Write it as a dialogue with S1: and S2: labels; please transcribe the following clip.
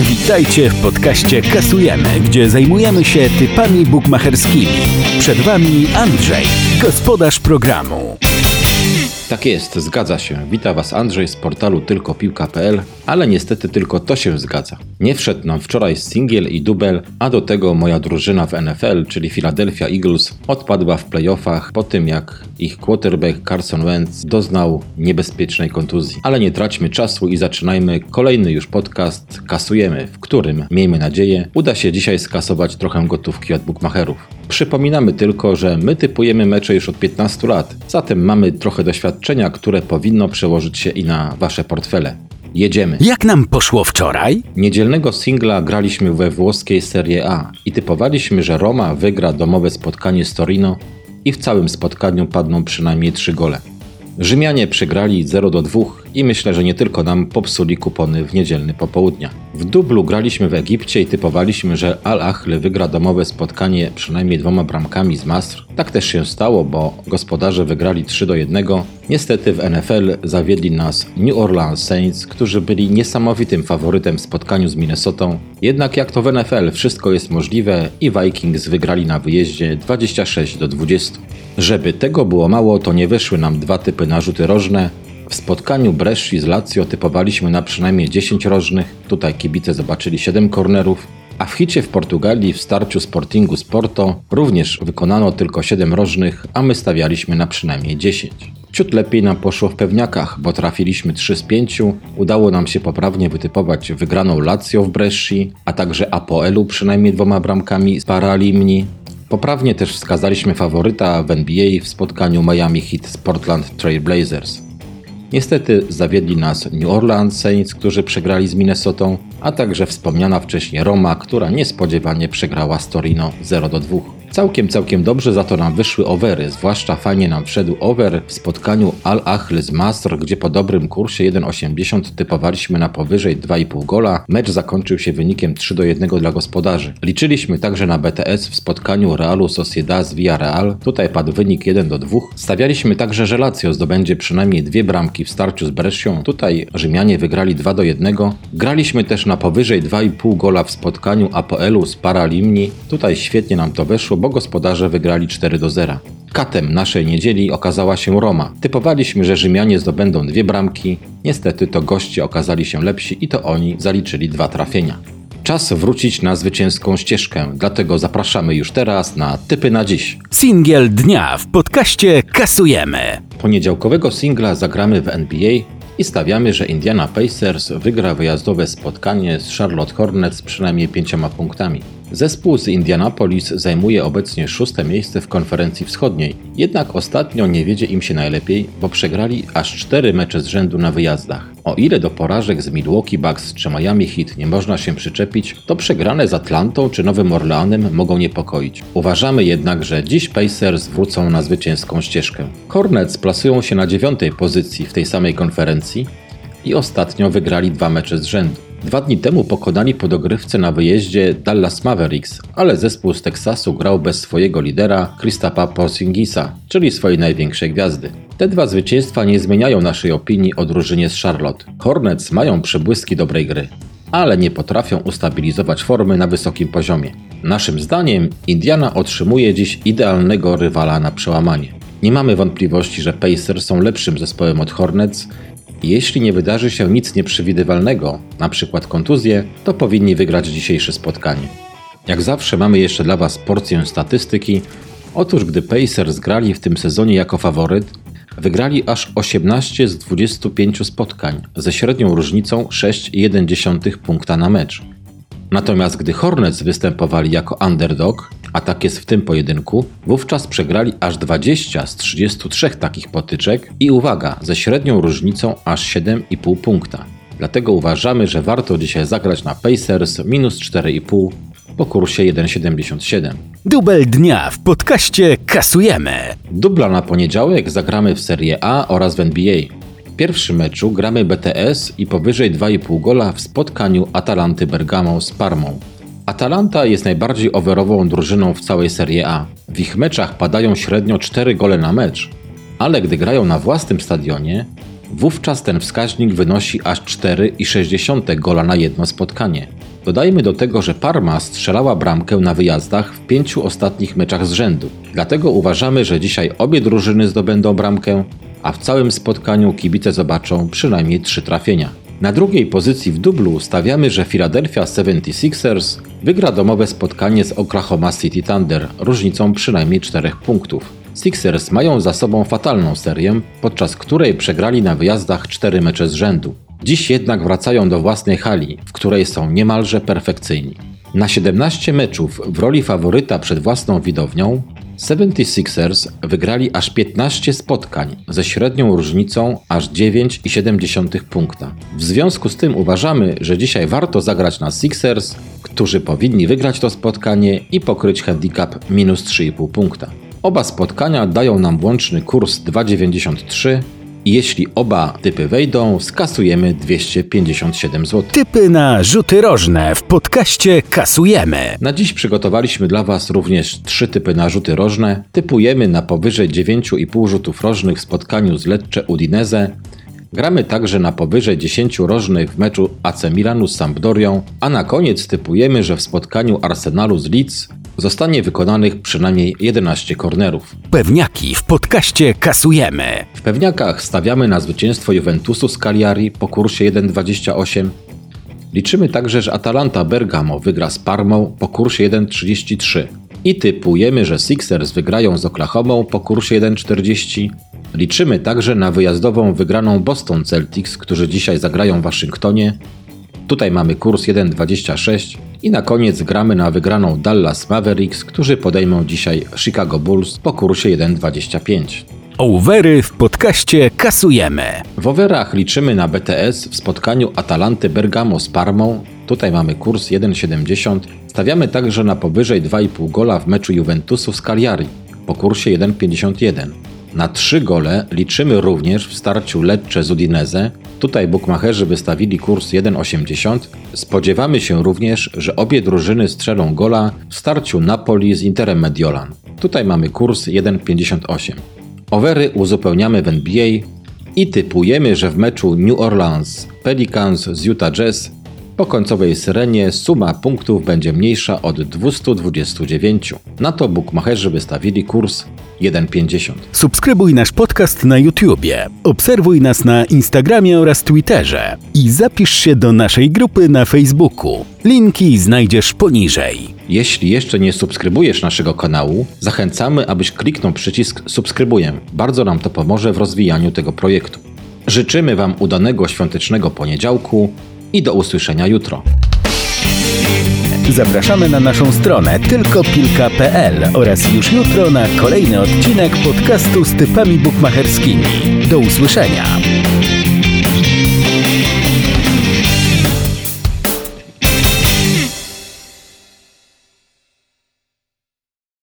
S1: Witajcie w podcaście Kasujemy, gdzie zajmujemy się typami bukmacherskimi. Przed Wami Andrzej, gospodarz programu.
S2: Tak jest, zgadza się. Wita Was Andrzej z portalu tylkopiłka.pl, ale niestety tylko to się zgadza. Nie wszedł nam wczoraj singiel i dubel, a do tego moja drużyna w NFL, czyli Philadelphia Eagles, odpadła w playoffach po tym jak ich quarterback Carson Wentz doznał niebezpiecznej kontuzji. Ale nie traćmy czasu i zaczynajmy kolejny już podcast Kasujemy, w którym, miejmy nadzieję, uda się dzisiaj skasować trochę gotówki od bookmacherów. Przypominamy tylko, że my typujemy mecze już od 15 lat, zatem mamy trochę doświadczenia, które powinno przełożyć się i na Wasze portfele. Jedziemy.
S1: Jak nam poszło wczoraj?
S2: Niedzielnego singla graliśmy we włoskiej Serie A i typowaliśmy, że Roma wygra domowe spotkanie z Torino i w całym spotkaniu padną przynajmniej 3 gole. Rzymianie przegrali 0 do 2 i myślę, że nie tylko nam popsuli kupony w niedzielny popołudnia. W dublu graliśmy w Egipcie i typowaliśmy, że Al-Ahle wygra domowe spotkanie przynajmniej dwoma bramkami z Masr. Tak też się stało, bo gospodarze wygrali 3 do 1. Niestety w NFL zawiedli nas New Orleans Saints, którzy byli niesamowitym faworytem w spotkaniu z Minnesotą. Jednak jak to w NFL wszystko jest możliwe i Vikings wygrali na wyjeździe 26 do 20. Żeby tego było mało, to nie wyszły nam dwa typy na rzuty rożne. W spotkaniu Bresci z Lazio typowaliśmy na przynajmniej 10 rożnych, tutaj kibice zobaczyli 7 kornerów, a w hicie w Portugalii w starciu Sportingu z Porto również wykonano tylko 7 rożnych, a my stawialiśmy na przynajmniej 10. Ciut lepiej nam poszło w pewniakach, bo trafiliśmy 3 z 5, udało nam się poprawnie wytypować wygraną Lazio w Bresci, a także Apoelu przynajmniej dwoma bramkami z Paralimni, Poprawnie też wskazaliśmy faworyta w NBA w spotkaniu Miami Heat z Portland Trail Blazers. Niestety zawiedli nas New Orleans Saints, którzy przegrali z Minnesotą, a także wspomniana wcześniej Roma, która niespodziewanie przegrała z Torino 0 do 2. Całkiem, całkiem dobrze za to nam wyszły overy, zwłaszcza fajnie nam wszedł over w spotkaniu Al-Ahl z Masr, gdzie po dobrym kursie 1,80 typowaliśmy na powyżej 2,5 gola. Mecz zakończył się wynikiem 3 do 1 dla gospodarzy. Liczyliśmy także na BTS w spotkaniu Realu Sociedad z Villarreal. Tutaj padł wynik 1 do 2. Stawialiśmy także, że Lazio zdobędzie przynajmniej dwie bramki w starciu z Brescią. Tutaj Rzymianie wygrali 2 do 1. Graliśmy też na powyżej 2,5 gola w spotkaniu Apoelu z Paralimni. Tutaj świetnie nam to wyszło, bo gospodarze wygrali 4 do 0. Katem naszej niedzieli okazała się Roma. Typowaliśmy, że Rzymianie zdobędą dwie bramki. Niestety to goście okazali się lepsi i to oni zaliczyli dwa trafienia. Czas wrócić na zwycięską ścieżkę, dlatego zapraszamy już teraz na typy na dziś.
S1: Singiel dnia w podcaście Kasujemy.
S2: Poniedziałkowego singla zagramy w NBA i stawiamy, że Indiana Pacers wygra wyjazdowe spotkanie z Charlotte Hornets przynajmniej pięcioma punktami. Zespół z Indianapolis zajmuje obecnie szóste miejsce w konferencji wschodniej, jednak ostatnio nie wiedzie im się najlepiej, bo przegrali aż cztery mecze z rzędu na wyjazdach. O ile do porażek z Milwaukee Bucks czy Miami Heat nie można się przyczepić, to przegrane z Atlantą czy Nowym Orleanem mogą niepokoić. Uważamy jednak, że dziś Pacers wrócą na zwycięską ścieżkę. Hornets plasują się na dziewiątej pozycji w tej samej konferencji i ostatnio wygrali dwa mecze z rzędu. Dwa dni temu pokonali po dogrywce na wyjeździe Dallas Mavericks, ale zespół z Teksasu grał bez swojego lidera Kristapa Porzingisa, czyli swojej największej gwiazdy. Te dwa zwycięstwa nie zmieniają naszej opinii o drużynie z Charlotte. Hornets mają przebłyski dobrej gry, ale nie potrafią ustabilizować formy na wysokim poziomie. Naszym zdaniem Indiana otrzymuje dziś idealnego rywala na przełamanie. Nie mamy wątpliwości, że Pacers są lepszym zespołem od Hornets jeśli nie wydarzy się nic nieprzewidywalnego, np. kontuzję, to powinni wygrać dzisiejsze spotkanie. Jak zawsze mamy jeszcze dla Was porcję statystyki. Otóż gdy Pacers grali w tym sezonie jako faworyt, wygrali aż 18 z 25 spotkań ze średnią różnicą 6,1 punkta na mecz. Natomiast gdy Hornets występowali jako underdog, a tak jest w tym pojedynku, wówczas przegrali aż 20 z 33 takich potyczek i uwaga, ze średnią różnicą aż 7,5 punkta. Dlatego uważamy, że warto dzisiaj zagrać na Pacers minus 4,5 po kursie 1,77.
S1: Dubel dnia w podcaście Kasujemy.
S2: Dubla na poniedziałek zagramy w Serie A oraz w NBA. W pierwszym meczu gramy BTS i powyżej 2,5 gola w spotkaniu Atalanty Bergamo z Parmą. Atalanta jest najbardziej overową drużyną w całej Serie A. W ich meczach padają średnio 4 gole na mecz, ale gdy grają na własnym stadionie, wówczas ten wskaźnik wynosi aż 4,6 gola na jedno spotkanie. Dodajmy do tego, że Parma strzelała bramkę na wyjazdach w pięciu ostatnich meczach z rzędu. Dlatego uważamy, że dzisiaj obie drużyny zdobędą bramkę, a w całym spotkaniu kibice zobaczą przynajmniej trzy trafienia. Na drugiej pozycji w dublu stawiamy, że Philadelphia 76ers wygra domowe spotkanie z Oklahoma City Thunder różnicą przynajmniej 4 punktów. Sixers mają za sobą fatalną serię, podczas której przegrali na wyjazdach 4 mecze z rzędu. Dziś jednak wracają do własnej hali, w której są niemalże perfekcyjni. Na 17 meczów w roli faworyta przed własną widownią 76ers wygrali aż 15 spotkań ze średnią różnicą aż 9,7 punkta. W związku z tym uważamy, że dzisiaj warto zagrać na Sixers, którzy powinni wygrać to spotkanie i pokryć handicap minus 3,5 punkta. Oba spotkania dają nam łączny kurs 2,93 i jeśli oba typy wejdą, skasujemy 257 zł.
S1: Typy na rzuty rożne w podcaście kasujemy.
S2: Na dziś przygotowaliśmy dla Was również trzy typy na rzuty rożne. Typujemy na powyżej 9,5 rzutów rożnych w spotkaniu z Lecce Udinese. Gramy także na powyżej 10 rożnych w meczu AC Milanu z Sampdorią, a na koniec typujemy, że w spotkaniu Arsenalu z Leeds zostanie wykonanych przynajmniej 11 kornerów.
S1: Pewniaki w podcaście kasujemy.
S2: W pewniakach stawiamy na zwycięstwo Juventusu z Cagliari po kursie 1,28. Liczymy także, że Atalanta Bergamo wygra z Parmą po kursie 1,33. I typujemy, że Sixers wygrają z Oklahomą po kursie 1,40. Liczymy także na wyjazdową wygraną Boston Celtics, którzy dzisiaj zagrają w Waszyngtonie. Tutaj mamy kurs 1,26 i na koniec gramy na wygraną Dallas Mavericks, którzy podejmą dzisiaj Chicago Bulls po kursie 1,25.
S1: Overy w podcaście kasujemy.
S2: W overach liczymy na BTS w spotkaniu Atalanty Bergamo z Parmą. Tutaj mamy kurs 1,70. Stawiamy także na powyżej 2,5 gola w meczu Juventusu z Cagliari po kursie 1,51. Na 3 gole liczymy również w starciu Lecce z Udinese. Tutaj bukmacherzy wystawili kurs 1,80. Spodziewamy się również, że obie drużyny strzelą gola w starciu Napoli z Interem Mediolan. Tutaj mamy kurs 1,58. Overy uzupełniamy w NBA i typujemy, że w meczu New Orleans Pelicans z Utah Jazz po końcowej syrenie suma punktów będzie mniejsza od 229. Na to bukmacherzy wystawili kurs 1,50.
S1: Subskrybuj nasz podcast na YouTubie, obserwuj nas na Instagramie oraz Twitterze i zapisz się do naszej grupy na Facebooku. Linki znajdziesz poniżej.
S2: Jeśli jeszcze nie subskrybujesz naszego kanału, zachęcamy, abyś kliknął przycisk subskrybuję. Bardzo nam to pomoże w rozwijaniu tego projektu. Życzymy Wam udanego świątecznego poniedziałku i do usłyszenia jutro.
S1: Zapraszamy na naszą stronę tylkopilka.pl oraz już jutro na kolejny odcinek podcastu z typami bukmacherskimi. Do usłyszenia!